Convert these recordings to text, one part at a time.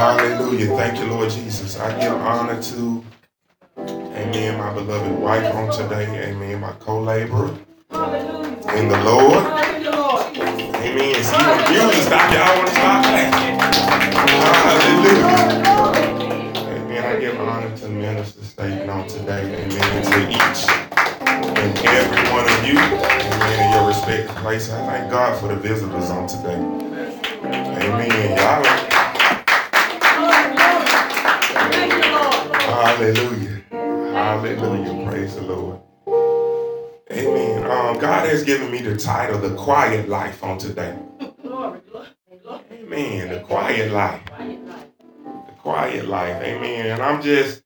Hallelujah. Thank you, Lord Jesus. I give honor to, amen, my beloved wife on today. Amen, my co-laborer Hallelujah. in the Lord. Amen. See, when music stop, y'all want to stop Hallelujah. Amen. I give honor to Minister Staten on today. Amen. To each and every one of you. Amen. In your respective place. I thank God for the visitors on today. Amen. Y'all Hallelujah. Hallelujah. Praise the Lord. Amen. Um, God has given me the title, The Quiet Life, on today. Amen. The quiet life. The quiet life. Amen. And I'm just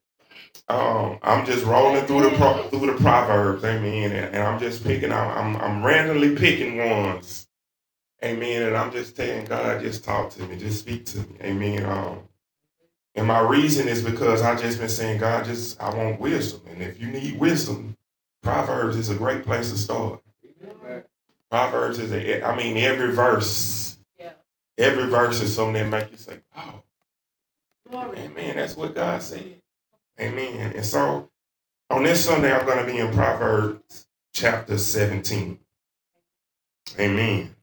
um, I'm just rolling through the pro- through the proverbs, amen. And, and I'm just picking out. I'm I'm randomly picking ones, amen. And I'm just saying, God, just talk to me, just speak to me, amen. Um, and my reason is because I just been saying, God, just I want wisdom. And if you need wisdom, Proverbs is a great place to start. Proverbs is a, I mean, every verse, yeah. every verse is something that make you say, oh, amen, that's what God said. Amen. And so on this Sunday, I'm going to be in Proverbs chapter 17. Amen.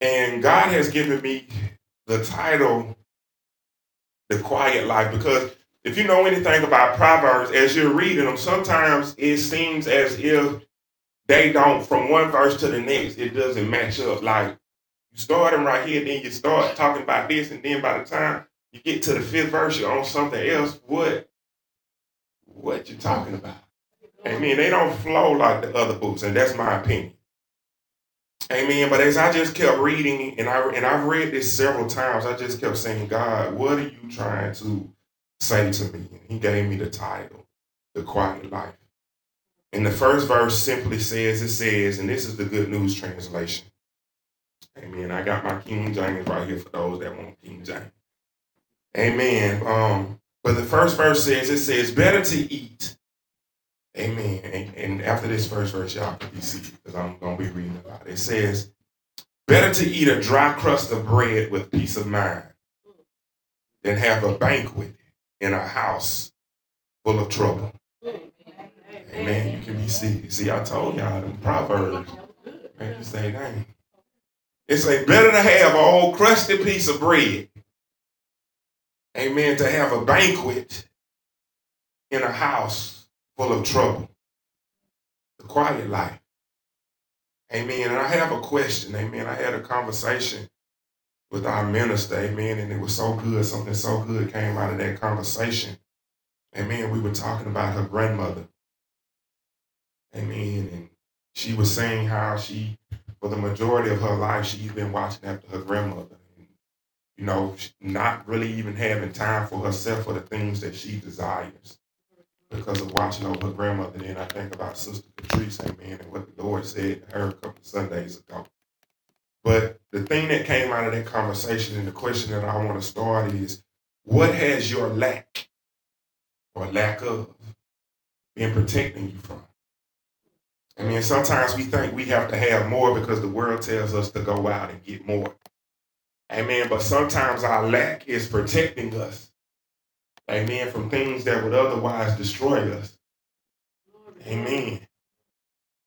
And God has given me the title the quiet life. Because if you know anything about Proverbs, as you're reading them, sometimes it seems as if they don't, from one verse to the next, it doesn't match up. Like you start them right here, then you start talking about this, and then by the time you get to the fifth verse, you're on something else. What? What you talking about? I mean, they don't flow like the other books, and that's my opinion. Amen. But as I just kept reading, and I and I've read this several times, I just kept saying, God, what are you trying to say to me? And he gave me the title, The Quiet Life. And the first verse simply says, it says, and this is the good news translation. Amen. I got my King James right here for those that want King James. Amen. Um, but the first verse says, it says, better to eat Amen. And, and after this first verse, y'all can be seated because I'm going to be reading about it. It says, Better to eat a dry crust of bread with peace of mind than have a banquet in a house full of trouble. Amen. You can be seated. See, I told y'all the Proverbs. Man, you say, dang. It's a better to have an old crusty piece of bread. Amen. To have a banquet in a house full of trouble. The quiet life. Amen. And I have a question. Amen. I had a conversation with our minister. Amen. And it was so good. Something so good came out of that conversation. Amen. We were talking about her grandmother. Amen. And she was saying how she, for the majority of her life, she's been watching after her grandmother. And, you know, not really even having time for herself for the things that she desires because of watching over her grandmother. Then I think about Sister Patrice, amen, and what the Lord said to her a couple Sundays ago. But the thing that came out of that conversation and the question that I want to start is what has your lack or lack of been protecting you from? I mean, sometimes we think we have to have more because the world tells us to go out and get more. Amen. But sometimes our lack is protecting us Amen. From things that would otherwise destroy us. Amen.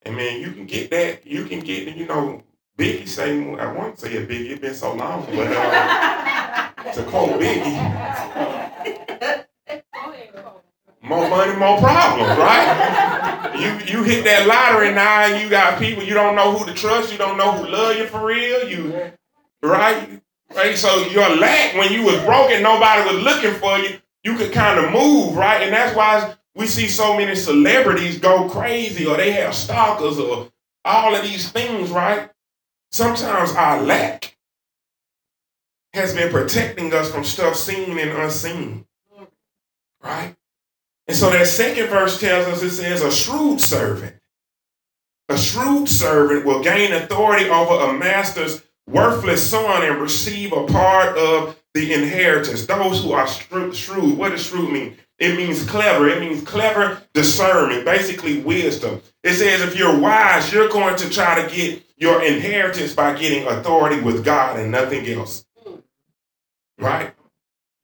Amen. You can get that. You can get, you know, Biggie say, I want to say it, Biggie, it's been so long, but uh, to quote Biggie, more money, more problems, right? You you hit that lottery now, you got people you don't know who to trust, you don't know who love you for real, you right? Right? So your lack when you was broken, nobody was looking for you you could kind of move, right? And that's why we see so many celebrities go crazy or they have stalkers or all of these things, right? Sometimes our lack has been protecting us from stuff seen and unseen, right? And so that second verse tells us it says, a shrewd servant. A shrewd servant will gain authority over a master's worthless son and receive a part of the inheritance. Those who are shrewd. What does shrewd mean? It means clever. It means clever discernment, basically wisdom. It says if you're wise, you're going to try to get your inheritance by getting authority with God and nothing else. Right?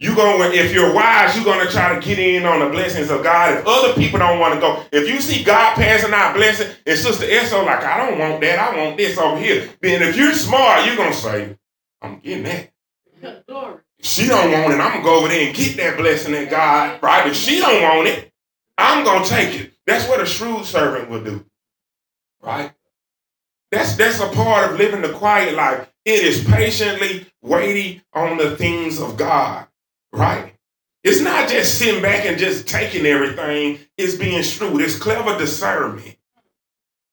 You going if you're wise, you're gonna try to get in on the blessings of God. If other people don't want to go, if you see God passing out blessing, and Sister Esso like, I don't want that, I want this over here. Then if you're smart, you're gonna say, I'm getting that. She don't want it, I'm gonna go over there and get that blessing that God, right? If she don't want it, I'm gonna take it. That's what a shrewd servant will do. Right? That's that's a part of living the quiet life. It is patiently waiting on the things of God. Right? It's not just sitting back and just taking everything. It's being shrewd. It's clever discernment.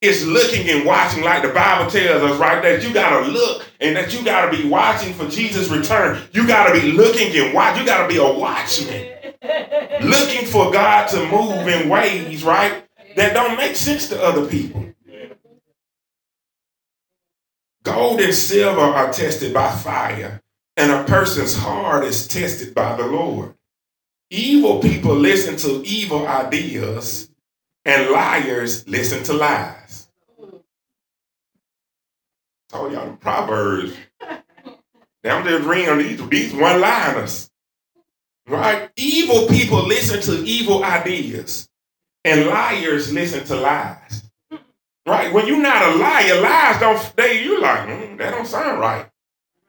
It's looking and watching, like the Bible tells us, right? That you gotta look and that you gotta be watching for Jesus' return. You gotta be looking and watch. You gotta be a watchman, looking for God to move in ways, right, that don't make sense to other people. Gold and silver are tested by fire, and a person's heart is tested by the Lord. Evil people listen to evil ideas, and liars listen to lies. Told y'all the Proverbs. Now I'm just reading these, these one liners. Right? Evil people listen to evil ideas, and liars listen to lies. Right? When you're not a liar, lies don't they you like, mm, that don't sound right.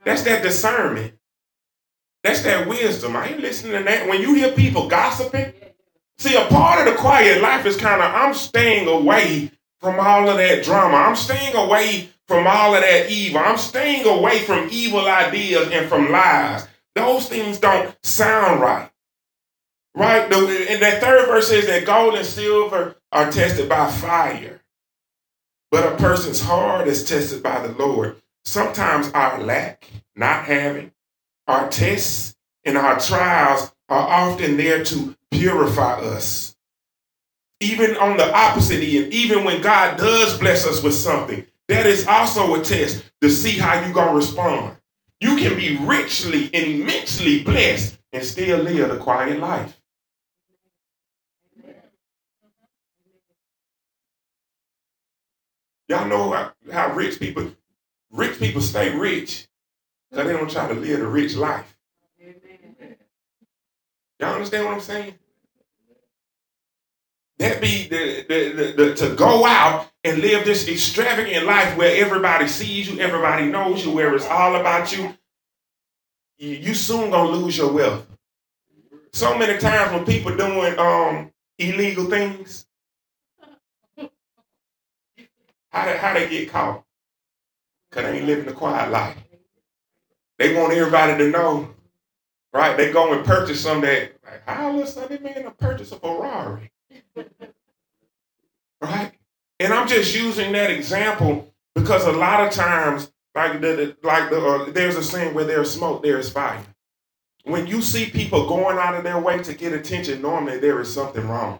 That's that discernment. That's that wisdom. I ain't listening to that. When you hear people gossiping, see, a part of the quiet life is kind of I'm staying away from all of that drama. I'm staying away from all of that evil. I'm staying away from evil ideas and from lies. Those things don't sound right. Right? And that third verse says that gold and silver are tested by fire. But a person's heart is tested by the Lord. Sometimes our lack, not having, our tests, and our trials are often there to purify us. Even on the opposite end, even when God does bless us with something, that is also a test to see how you're going to respond. You can be richly and immensely blessed and still live a quiet life. Y'all know how, how rich people, rich people stay rich because they don't try to live a rich life. Y'all understand what I'm saying? That be the, the, the, the, to go out and live this extravagant life where everybody sees you, everybody knows you, where it's all about you. You, soon gonna lose your wealth. So many times when people doing um, illegal things, how they, how they get caught? Because they ain't living a quiet life. They want everybody to know, right? They go and purchase some that, like, how all of a sudden man to purchase a Ferrari? Right? And I'm just using that example because a lot of times, like the, like the, uh, there's a saying where there's smoke, there is fire. When you see people going out of their way to get attention, normally there is something wrong.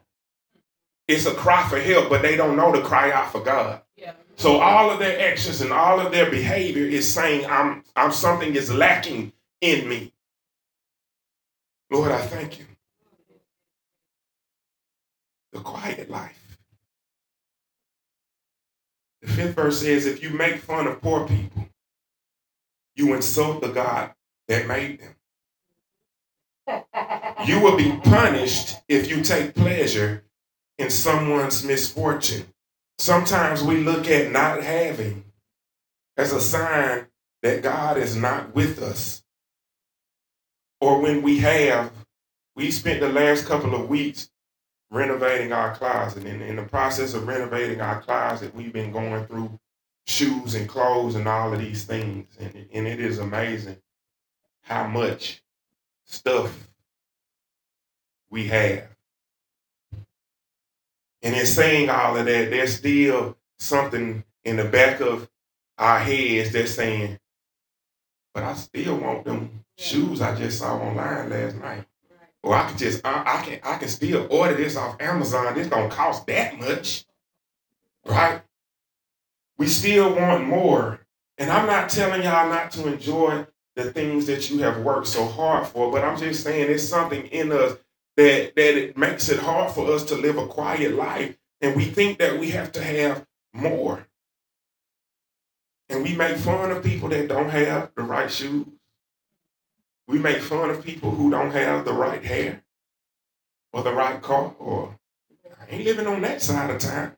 It's a cry for help, but they don't know to cry out for God. So all of their actions and all of their behavior is saying, I'm, I'm something is lacking in me. Lord, I thank you. The quiet life. The fifth verse says, if you make fun of poor people, you insult the God that made them. You will be punished if you take pleasure in someone's misfortune. Sometimes we look at not having as a sign that God is not with us. Or when we have, we spent the last couple of weeks renovating our closet. And in the process of renovating our closet, we've been going through shoes and clothes and all of these things. And, and it is amazing how much stuff we have. And in saying all of that, there's still something in the back of our heads that's saying, but I still want them shoes I just saw online last night. Or I can just I, I can I can still order this off Amazon. This don't cost that much. Right? We still want more. And I'm not telling y'all not to enjoy the things that you have worked so hard for, but I'm just saying it's something in us that, that it makes it hard for us to live a quiet life. And we think that we have to have more. And we make fun of people that don't have the right shoes, We make fun of people who don't have the right hair or the right car or I ain't living on that side of town.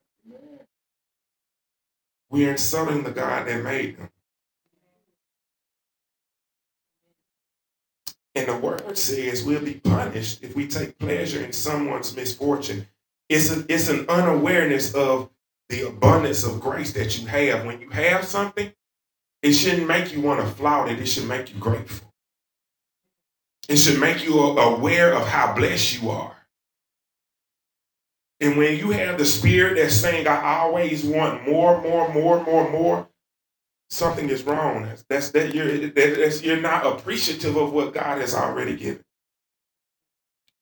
We're insulting the God that made them. And the word says we'll be punished if we take pleasure in someone's misfortune. It's, a, it's an unawareness of the abundance of grace that you have. When you have something, it shouldn't make you want to flout it, it should make you grateful. It should make you aware of how blessed you are. And when you have the spirit that's saying, I always want more, more, more, more, more, something is wrong. That's, that's that you're that's, you're not appreciative of what God has already given.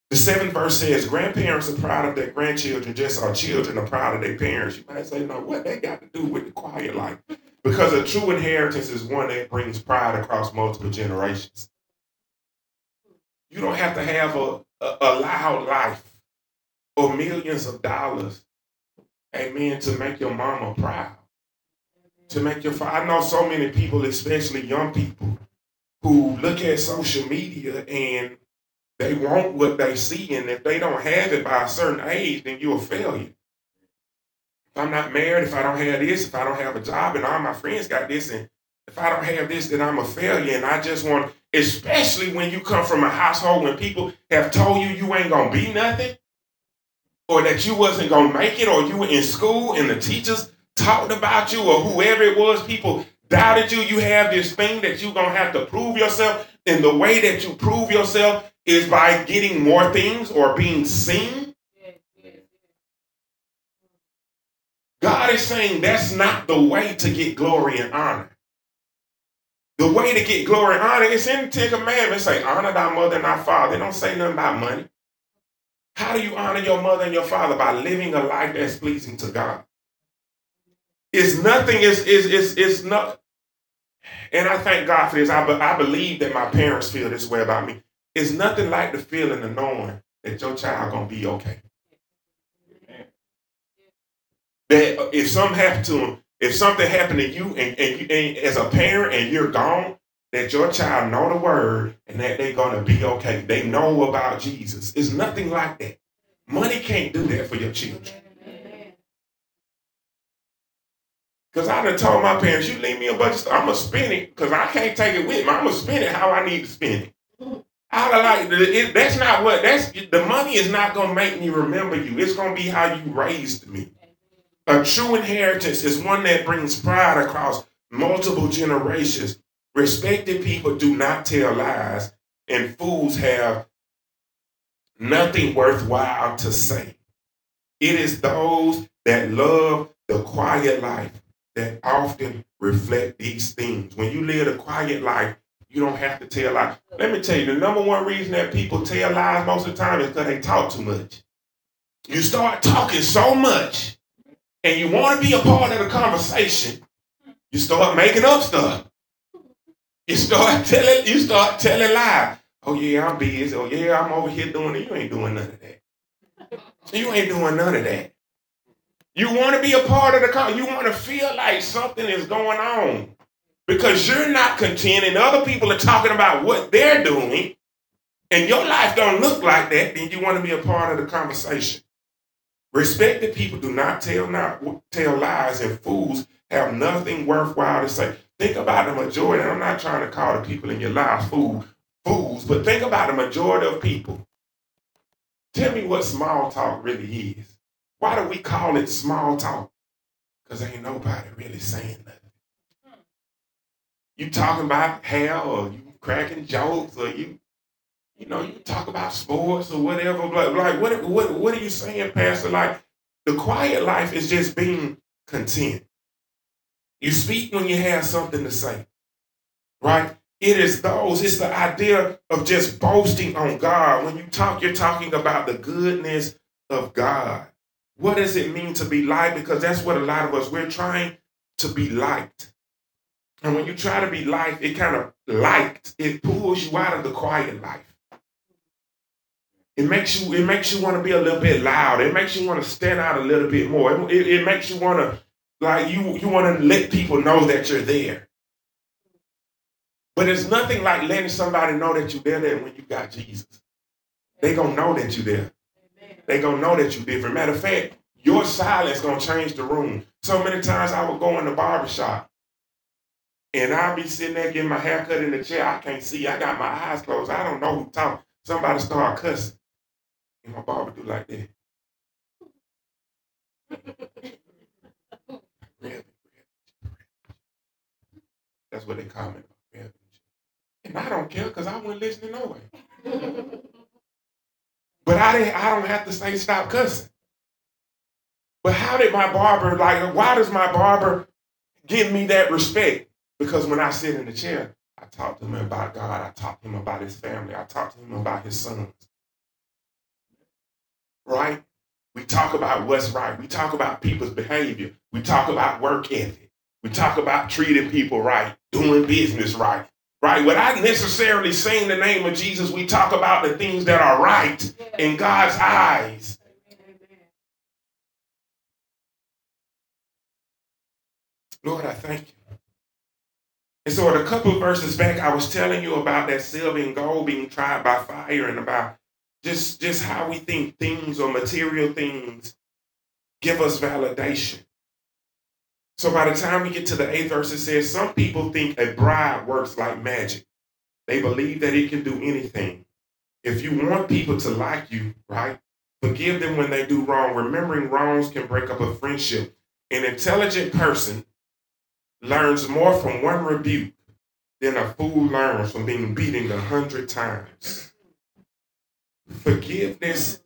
The seventh verse says, grandparents are proud of their grandchildren, just our children are proud of their parents. You might say, no, what they got to do with the quiet life? Because a true inheritance is one that brings pride across multiple generations. You don't have to have a, a, a loud life or millions of dollars, amen, to make your mama proud. To make your father. I know so many people, especially young people, who look at social media and they want what they see, and if they don't have it by a certain age, then you're a failure. If I'm not married, if I don't have this, if I don't have a job, and all my friends got this, and if I don't have this, then I'm a failure. And I just want, especially when you come from a household when people have told you you ain't gonna be nothing, or that you wasn't gonna make it, or you were in school and the teachers talked about you, or whoever it was, people doubted you. You have this thing that you're gonna have to prove yourself. And the way that you prove yourself is by getting more things or being seen. God is saying that's not the way to get glory and honor. The way to get glory and honor is in the Ten Commandments. Say, honor thy mother and thy father. They don't say nothing about money. How do you honor your mother and your father? By living a life that's pleasing to God. It's nothing, it's, it's, it's, it's not. And I thank God for this. I, I believe that my parents feel this way about me. It's nothing like the feeling of knowing that your child gonna be okay. That if something happened to him, if something happened to you and, and, you, and as a parent and you're gone, that your child know the word and that they're gonna be okay. They know about Jesus. It's nothing like that. Money can't do that for your children. Because I done told my parents, you leave me a bunch of stuff, I'm gonna spend it because I can't take it with me. I'm gonna spend it how I need to spend it. I like it, that's not what that's the money is not gonna make me remember you. It's gonna be how you raised me. A true inheritance is one that brings pride across multiple generations. Respected people do not tell lies, and fools have nothing worthwhile to say. It is those that love the quiet life that often reflect these things. When you live a quiet life, you don't have to tell lies. Let me tell you, the number one reason that people tell lies most of the time is because they talk too much. You start talking so much and you want to be a part of the conversation, you start making up stuff. You start telling, you start telling lies. Oh yeah, I'm busy. Oh yeah, I'm over here doing it. You ain't doing none of that. You ain't doing none of that. You want to be a part of the con. You want to feel like something is going on because you're not content and other people are talking about what they're doing and your life don't look like that, then you want to be a part of the conversation. Respected people do not tell not tell lies, and fools have nothing worthwhile to say. Think about the majority. I'm not trying to call the people in your lives fool, fools, but think about the majority of people. Tell me what small talk really is. Why do we call it small talk? Because ain't nobody really saying nothing you talking about hell or you cracking jokes or you you know you talk about sports or whatever but like what what what are you saying pastor? Like the quiet life is just being content. You speak when you have something to say right? It is those it's the idea of just boasting on god. When you talk you're talking about the goodness of god. What does it mean to be liked? Because that's what a lot of us we're trying to be liked. And when you try to be light, it kind of light, it pulls you out of the quiet life. It makes you, it makes you want to be a little bit loud. It makes you want to stand out a little bit more. It, it makes you want to, like, you, you want to let people know that you're there. But it's nothing like letting somebody know that you're there, there when you got Jesus. They gonna know that you're there. They gonna know that you're different. Matter of fact, your silence gonna change the room. So many times I would go in the barbershop and I'll be sitting there getting my hair cut in the chair. I can't see. I got my eyes closed. I don't know who talking. Somebody start cussing. My barber do like that. That's what they call me. And I don't care because I wasn't listening no way. But I didn't I don't have to say stop cussing. But how did my barber, like, why does my barber give me that respect? Because when I sit in the chair, I talk to him about God. I talk to him about his family. I talk to him about his sons. Right? We talk about what's right. We talk about people's behavior. We talk about work ethic. We talk about treating people right, doing business right. Right? Without necessarily saying the name of Jesus, we talk about the things that are right in God's eyes. Lord, I thank you. And so, a couple verses back, I was telling you about that silver and gold being tried by fire and about just, just how we think things or material things give us validation. So, by the time we get to the eighth verse, it says, Some people think a bribe works like magic. They believe that it can do anything. If you want people to like you, right, forgive them when they do wrong. Remembering wrongs can break up a friendship. An intelligent person learns more from one rebuke than a fool learns from being beaten a hundred times. Forgiveness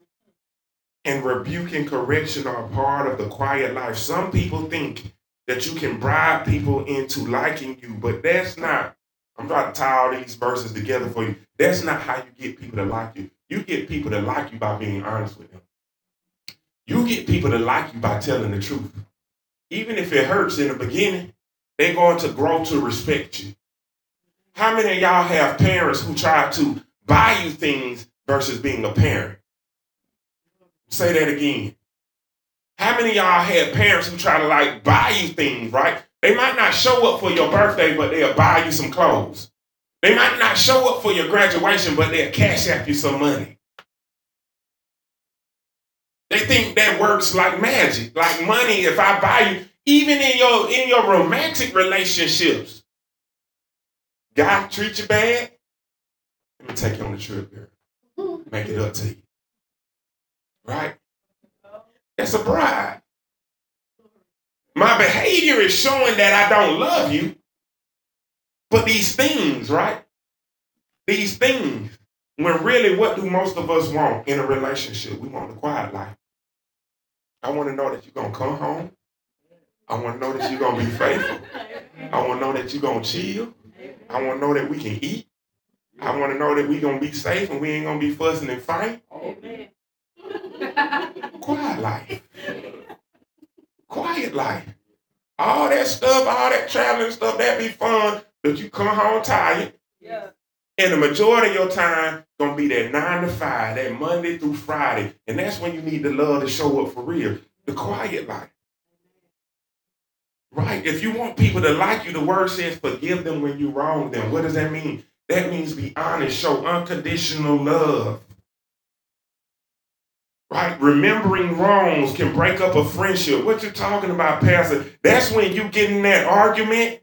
and rebuke and correction are part of the quiet life. Some people think that you can bribe people into liking you, but that's not. I'm trying to tie all these verses together for you. That's not how you get people to like you. You get people to like you by being honest with them. You get people to like you by telling the truth. Even if it hurts in the beginning, they're going to grow to respect you. How many of y'all have parents who try to buy you things versus being a parent? Say that again. How many y'all had parents who try to like buy you things, right? They might not show up for your birthday, but they'll buy you some clothes. They might not show up for your graduation, but they'll Cash App you some money. They think that works like magic, like money. If I buy you, even in your in your romantic relationships, God treat you bad. Let me take you on a trip here. Make it up to you. Right? That's a bribe. My behavior is showing that I don't love you. But these things, right? These things, when really what do most of us want in a relationship? We want a quiet life. I want to know that you're going to come home. I want to know that you're going to be faithful. I want to know that you're going to chill. I want to know that we can eat. I want to know that we're going to be safe and we ain't going to be fussing and fighting. Quiet life. Quiet life. All that stuff, all that traveling stuff, that be fun, but you come home tired. Yeah. And the majority of your time gonna be that nine to five, that Monday through Friday. And that's when you need the love to show up for real. The quiet life. Right? If you want people to like you, the word says forgive them when you wrong them. What does that mean? That means be honest, show unconditional love. Right? Remembering wrongs can break up a friendship. What you talking about, Pastor? That's when you get in that argument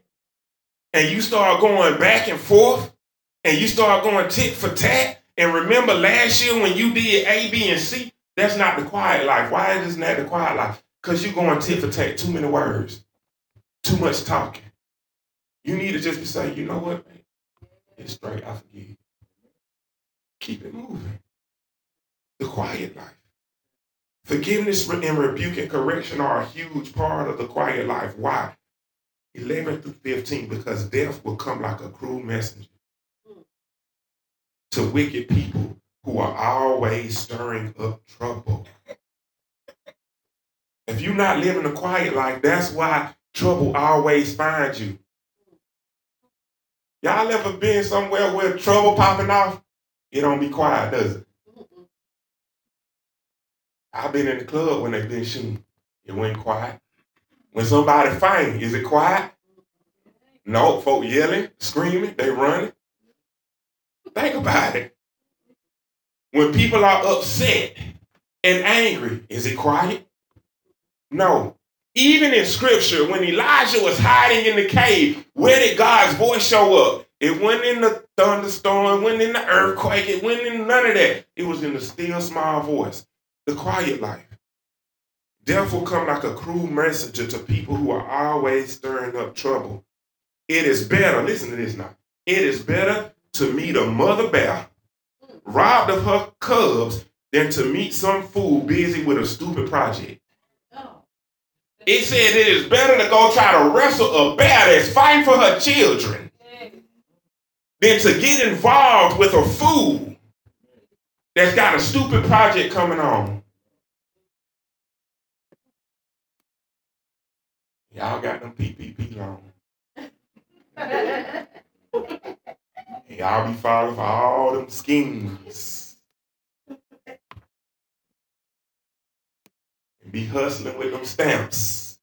and you start going back and forth and you start going tit for tat. And remember last year when you did A, B, and C? That's not the quiet life. Why is that the quiet life? Because you're going tit for tat. Too many words. Too much talking. You need to just be saying, you know what? It's straight. I forgive you. Keep it moving. The quiet life. Forgiveness and rebuke and correction are a huge part of the quiet life. Why? 11 through 15, because death will come like a cruel messenger to wicked people who are always stirring up trouble. If you're not living a quiet life, that's why trouble always finds you. Y'all ever been somewhere where trouble popping off? It don't be quiet, does it? I've been in the club when they've been shooting. It went quiet. When somebody fighting, is it quiet? No, folk yelling, screaming, they running. Think about it. When people are upset and angry, is it quiet? No. Even in scripture, when Elijah was hiding in the cave, where did God's voice show up? It wasn't in the thunderstorm, it wasn't in the earthquake, it wasn't in none of that. It was in the still small voice, the quiet life. Death will come like a cruel messenger to people who are always stirring up trouble. It is better, listen to this now. It is better to meet a mother bear robbed of her cubs than to meet some fool busy with a stupid project. It said it is better to go try to wrestle a bear that's fighting for her children than to get involved with a fool that's got a stupid project coming on. Y'all got them PPP loans. y'all be falling for all them schemes. Be hustling with them stamps.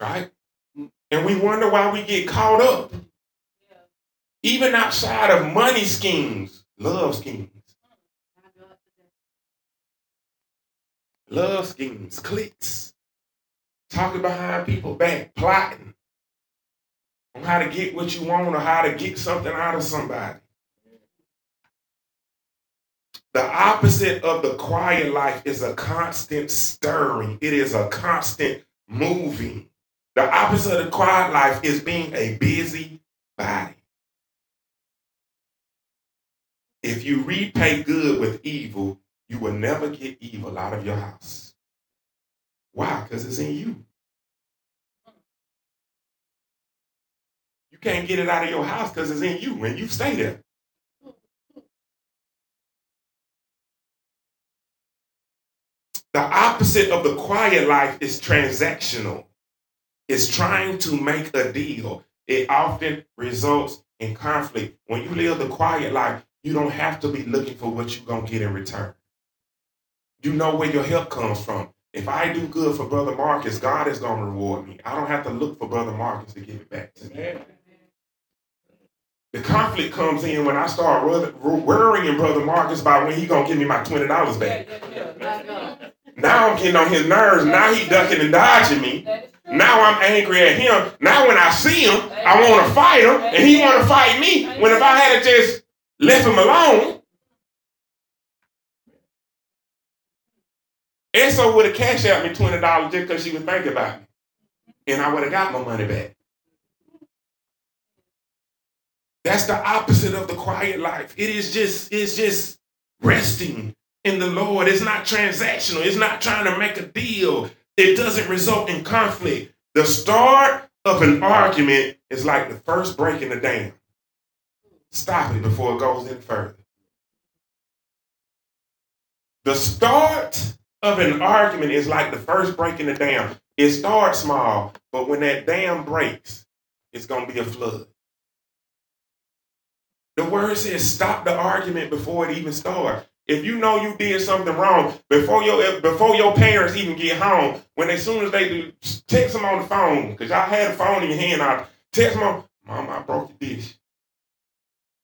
Right? And we wonder why we get caught up. Even outside of money schemes, love schemes. Love schemes, cliques, talking behind people back, plotting on how to get what you want or how to get something out of somebody. The opposite of the quiet life is a constant stirring. It is a constant moving. The opposite of the quiet life is being a busy body. If you repay good with evil, you will never get evil out of your house. Why? Because it's in you. You can't get it out of your house because it's in you and you stay there. The opposite of the quiet life is transactional. It's trying to make a deal. It often results in conflict. When you live the quiet life, you don't have to be looking for what you're going to get in return. You know where your help comes from. If I do good for Brother Marcus, God is going to reward me. I don't have to look for Brother Marcus to give it back to me. The conflict comes in when I start worrying Brother Marcus about when he going to give me my $20 back. Now I'm getting on his nerves. Now he ducking and dodging me. Now I'm angry at him. Now when I see him, I want to fight him, and he want to fight me. When if I had to just left him alone, Esau would have Cash Apped me $20 just because she was thinking about me. And I would have got my money back. That's the opposite of the quiet life. It is just, it's just resting in the Lord. It's not transactional. It's not trying to make a deal. It doesn't result in conflict. The start of an argument is like the first break in the dam. Stop it before it goes any further. The start of an argument is like the first break in the dam. It starts small, but when that dam breaks, it's going to be a flood. The word says stop the argument before it even starts. If you know you did something wrong before your before your parents even get home, when as soon as they do, text them on the phone because y'all had a phone in your hand. I text them, Mom, I broke the dish.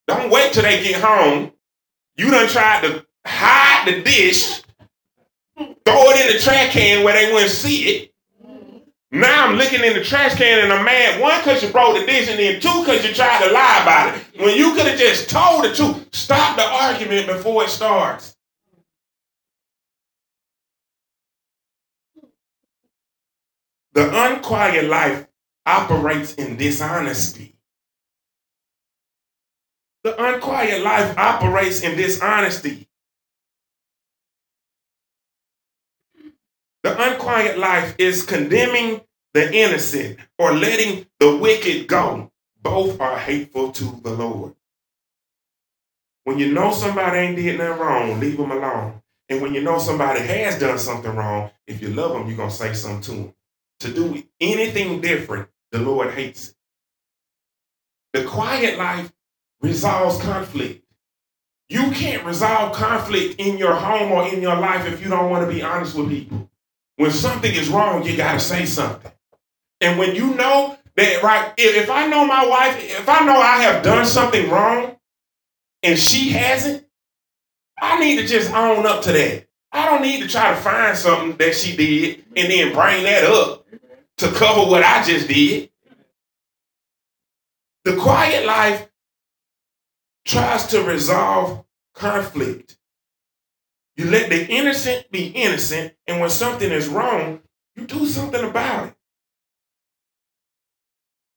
Don't wait till they get home. You done tried to hide the dish throw it in the trash can where they wouldn't see it. Now I'm looking in the trash can and I'm mad. One, because you broke the dish, and then two, because you tried to lie about it. When you could have just told the truth, stop the argument before it starts. The unquiet life operates in dishonesty. The unquiet life operates in dishonesty. The unquiet life is condemning the innocent or letting the wicked go. Both are hateful to the Lord. When you know somebody ain't did nothing wrong, leave them alone. And when you know somebody has done something wrong, if you love them, you're going to say something to them. To do anything different, the Lord hates it. The quiet life resolves conflict. You can't resolve conflict in your home or in your life if you don't want to be honest with people. When something is wrong, you got to say something. And when you know that, right, if I know my wife, if I know I have done something wrong and she hasn't, I need to just own up to that. I don't need to try to find something that she did and then bring that up to cover what I just did. The quiet life tries to resolve conflict. You let the innocent be innocent, and when something is wrong, you do something about it.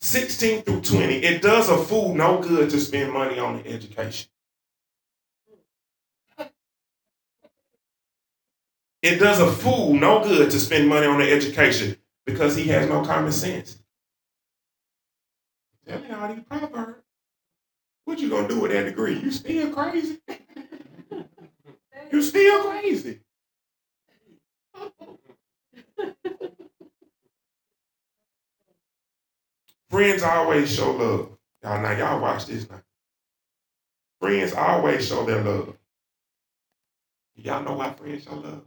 16 through 20, it does a fool no good to spend money on the education. It does a fool no good to spend money on the education because he has no common sense. Tell me all these proverbs. What you gonna do with that degree? You still crazy? you still crazy. Friends always show love. Y'all now y'all watch this now. Friends always show their love. Y'all know why friends show love?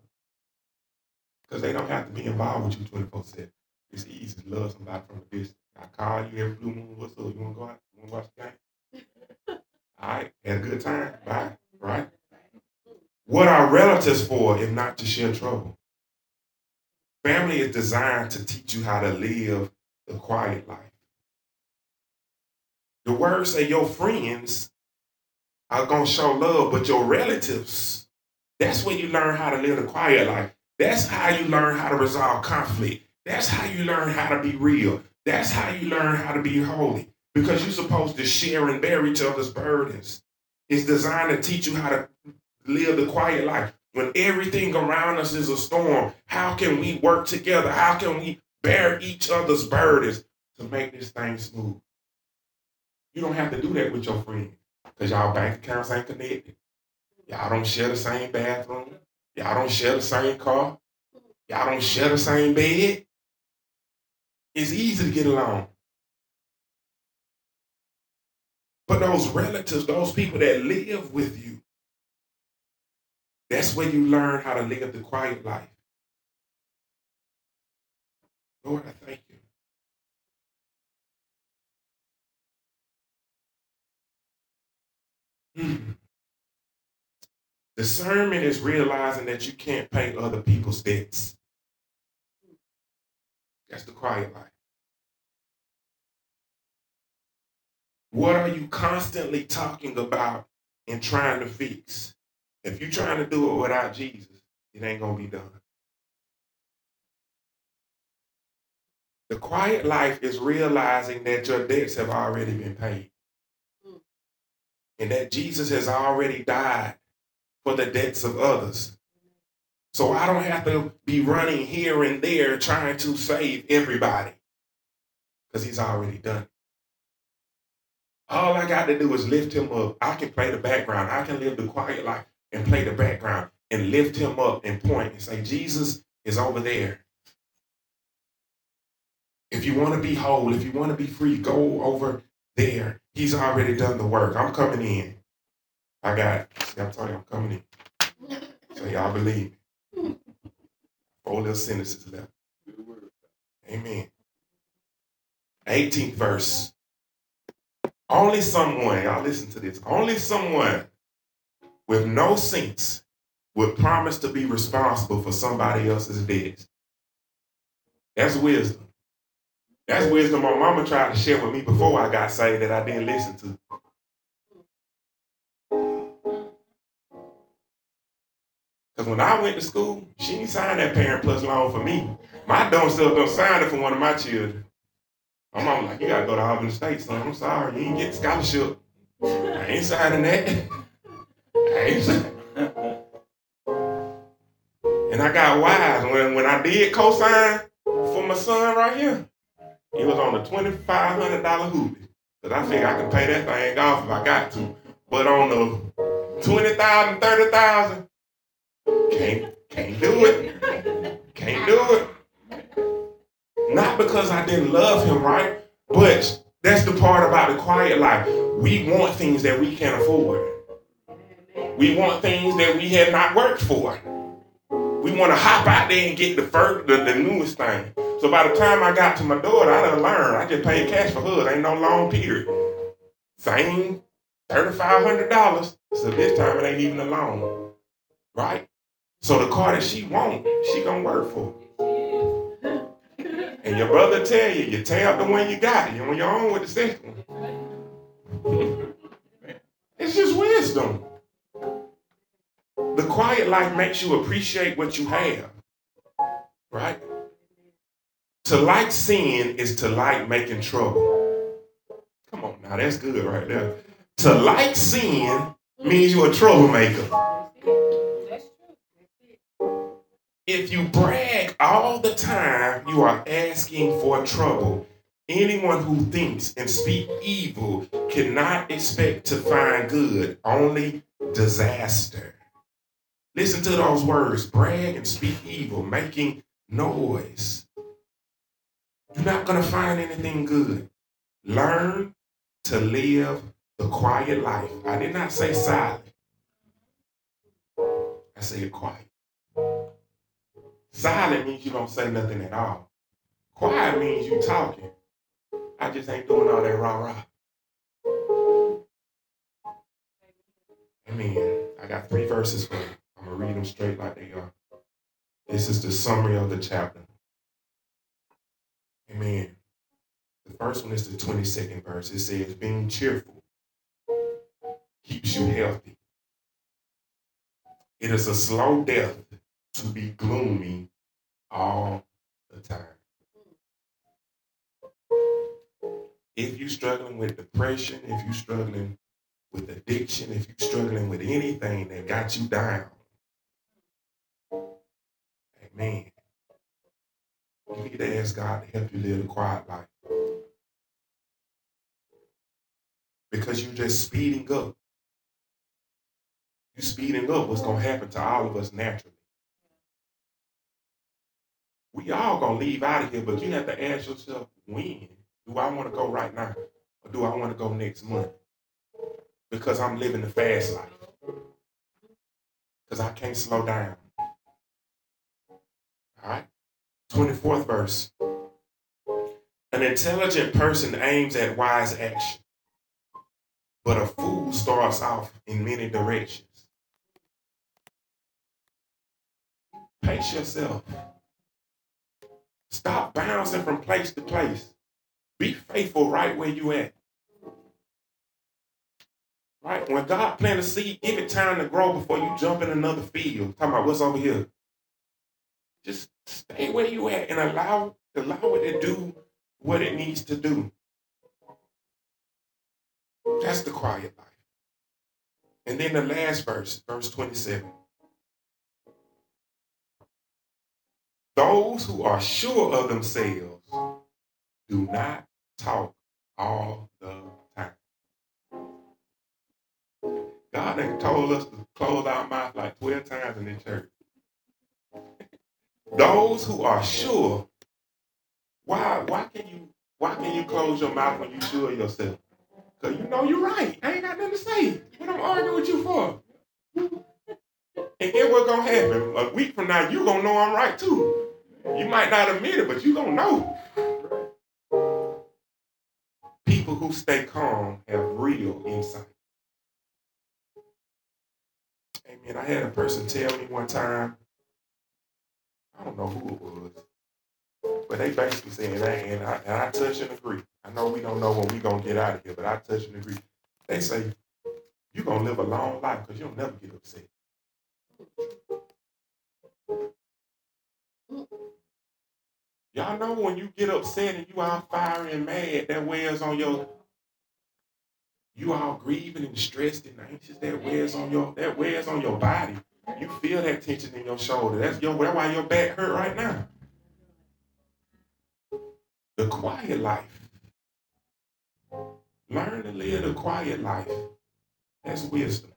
Because they don't have to be involved with you 24 7. It's easy to love somebody from a distance. I call you every blue moon. What's up? You want to go out? You want to watch the game? All right, had a good time. Bye. Right? What are relatives for if not to share trouble? Family is designed to teach you how to live the quiet life. The words say your friends are going to show love, but your relatives, that's where you learn how to live the quiet life. That's how you learn how to resolve conflict. That's how you learn how to be real. That's how you learn how to be holy because you're supposed to share and bear each other's burdens. It's designed to teach you how to live the quiet life. When everything around us is a storm, how can we work together? How can we bear each other's burdens to make this thing smooth? You don't have to do that with your friends because y'all bank accounts ain't connected. Y'all don't share the same bathroom. Y'all don't share the same car. Y'all don't share the same bed. It's easy to get along. But those relatives, those people that live with you, that's where you learn how to live the quiet life. Lord, I thank you. Hmm. Discernment is realizing that you can't pay other people's debts. That's the quiet life. What are you constantly talking about and trying to fix? If you're trying to do it without Jesus, it ain't going to be done. The quiet life is realizing that your debts have already been paid. Hmm. And that Jesus has already died for the debts of others. So I don't have to be running here and there trying to save everybody because he's already done it. All I got to do is lift him up. I can play the background. I can live the quiet life and play the background and lift him up and point and say, Jesus is over there. If you want to be whole, if you want to be free, go over there. He's already done the work. I'm coming in. I got, see, I'm telling you, I'm coming in. So y'all believe me. Four little sentences left. Amen. 18th verse. Only someone, y'all listen to this, only someone with no sense would promise to be responsible for somebody else's debts. That's wisdom. That's wisdom my mama tried to share with me before I got saved that I didn't listen to. Because when I went to school, she didn't sign that Parent Plus loan for me. My dumb self don't sign it for one of my children. My mom like, you gotta go to Auburn State, son. I'm sorry, you ain't get scholarship. I ain't signing that. And I got wise when when I did co-sign for my son right here. He was on a twenty five hundred dollar hoopy. Cause I figured I could pay that thing off if I got to. But on the twenty thousand, thirty thousand, can't can't do it. Can't do it. Not because I didn't love him, right? But that's the part about the quiet life. We want things that we can't afford. We want things that we have not worked for. We want to hop out there and get the first, the, the newest thing. So by the time I got to my daughter, I done learned. I just paid cash for her. Ain't no long period. Same $3,500. So this time it ain't even a loan. Right? So the car that she want, she gonna work for. And your brother tell you, you tear up the one you got. You on your own with the second one. it's just wisdom. The quiet life makes you appreciate what you have. Right? To like sin is to like making trouble. Come on now, that's good right there. To like sin means you're a troublemaker. If you brag all the time, you are asking for trouble. Anyone who thinks and speak evil cannot expect to find good, only disaster. Listen to those words brag and speak evil, making noise. You're not going to find anything good. Learn to live the quiet life. I did not say silent, I said quiet. Silent means you don't say nothing at all. Quiet means you talking. I just ain't doing all that rah rah. Amen. I got three verses for you. Going to read them straight like they are. This is the summary of the chapter. Amen. The first one is the 22nd verse. It says, Being cheerful keeps you healthy. It is a slow death to be gloomy all the time. If you're struggling with depression, if you're struggling with addiction, if you're struggling with anything that got you down, amen. You need to ask God to help you live a quiet life. Because you're just speeding up. You're speeding up what's going to happen to all of us naturally. We all gonna leave out of here, but you have to ask yourself, when do I want to go right now, or do I want to go next month? Because I'm living the fast life. Because I can't slow down. All right. 24th verse. An intelligent person aims at wise action, but a fool starts off in many directions. Pace yourself. Stop bouncing from place to place. Be faithful right where you at. Right? When God plant a seed, give it time to grow before you jump in another field. Talking about what's over here. Just stay where you at and allow allow it to do what it needs to do. That's the quiet life. And then the last verse, verse 27. Those who are sure of themselves do not talk all the time. God ain't told us to close our mouth like 12 times in the church. Those who are sure, why why can you why can you close your mouth when you sure yourself? Because you know you're right. I ain't got nothing to say. What I'm arguing with you for? And then what's gonna happen? A week from now, you gonna know I'm right too. You might not admit it, but you gonna know. People who stay calm have real insight. Amen. I had a person tell me one time, I don't know who it was, but they basically saying that, and I, and I touch and agree. I know we don't know when we gonna get out of here, but I touch and agree. They say you're gonna live a long life because you'll never get upset. Y'all know when you get upset and you all fiery and mad, that wears on your you all grieving and stressed and anxious, that wears on your that wears on your body. You feel that tension in your shoulder. That's your that's why your back hurt right now. The quiet life. Learn to live the quiet life. That's wisdom.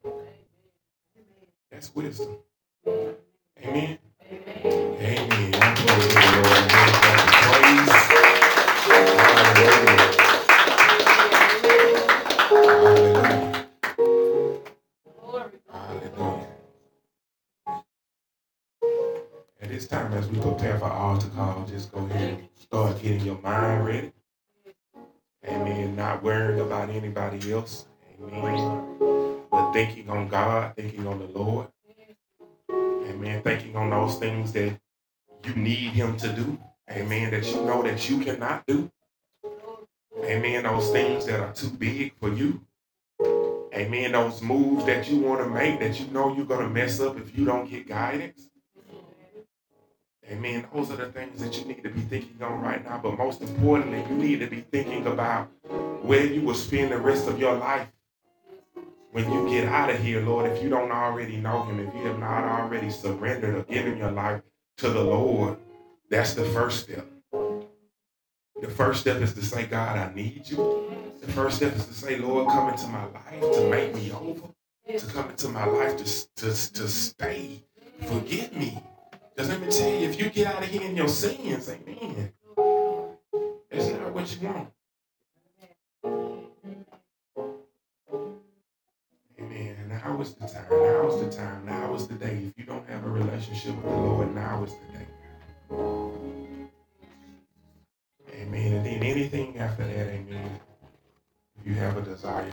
That's wisdom. Amen. Amen. Time as we prepare for altar call, just go ahead and start getting your mind ready. Amen. Not worrying about anybody else. Amen. But thinking on God, thinking on the Lord. Amen. Thinking on those things that you need Him to do. Amen. That you know that you cannot do. Amen. Those things that are too big for you. Amen. Those moves that you want to make that you know you're going to mess up if you don't get guidance. Amen. Those are the things that you need to be thinking on right now. But most importantly, you need to be thinking about where you will spend the rest of your life when you get out of here, Lord. If you don't already know Him, if you have not already surrendered or given your life to the Lord, that's the first step. The first step is to say, God, I need you. The first step is to say, Lord, come into my life to make me over, to come into my life to, to, to stay. Forget me. Because let me tell you, if you get out of here in your sins, amen, that's not what you want. Amen. Now is the time. Now is the time. Now is the day. If you don't have a relationship with the Lord, now is the day. Amen. And then anything after that, amen. If you have a desire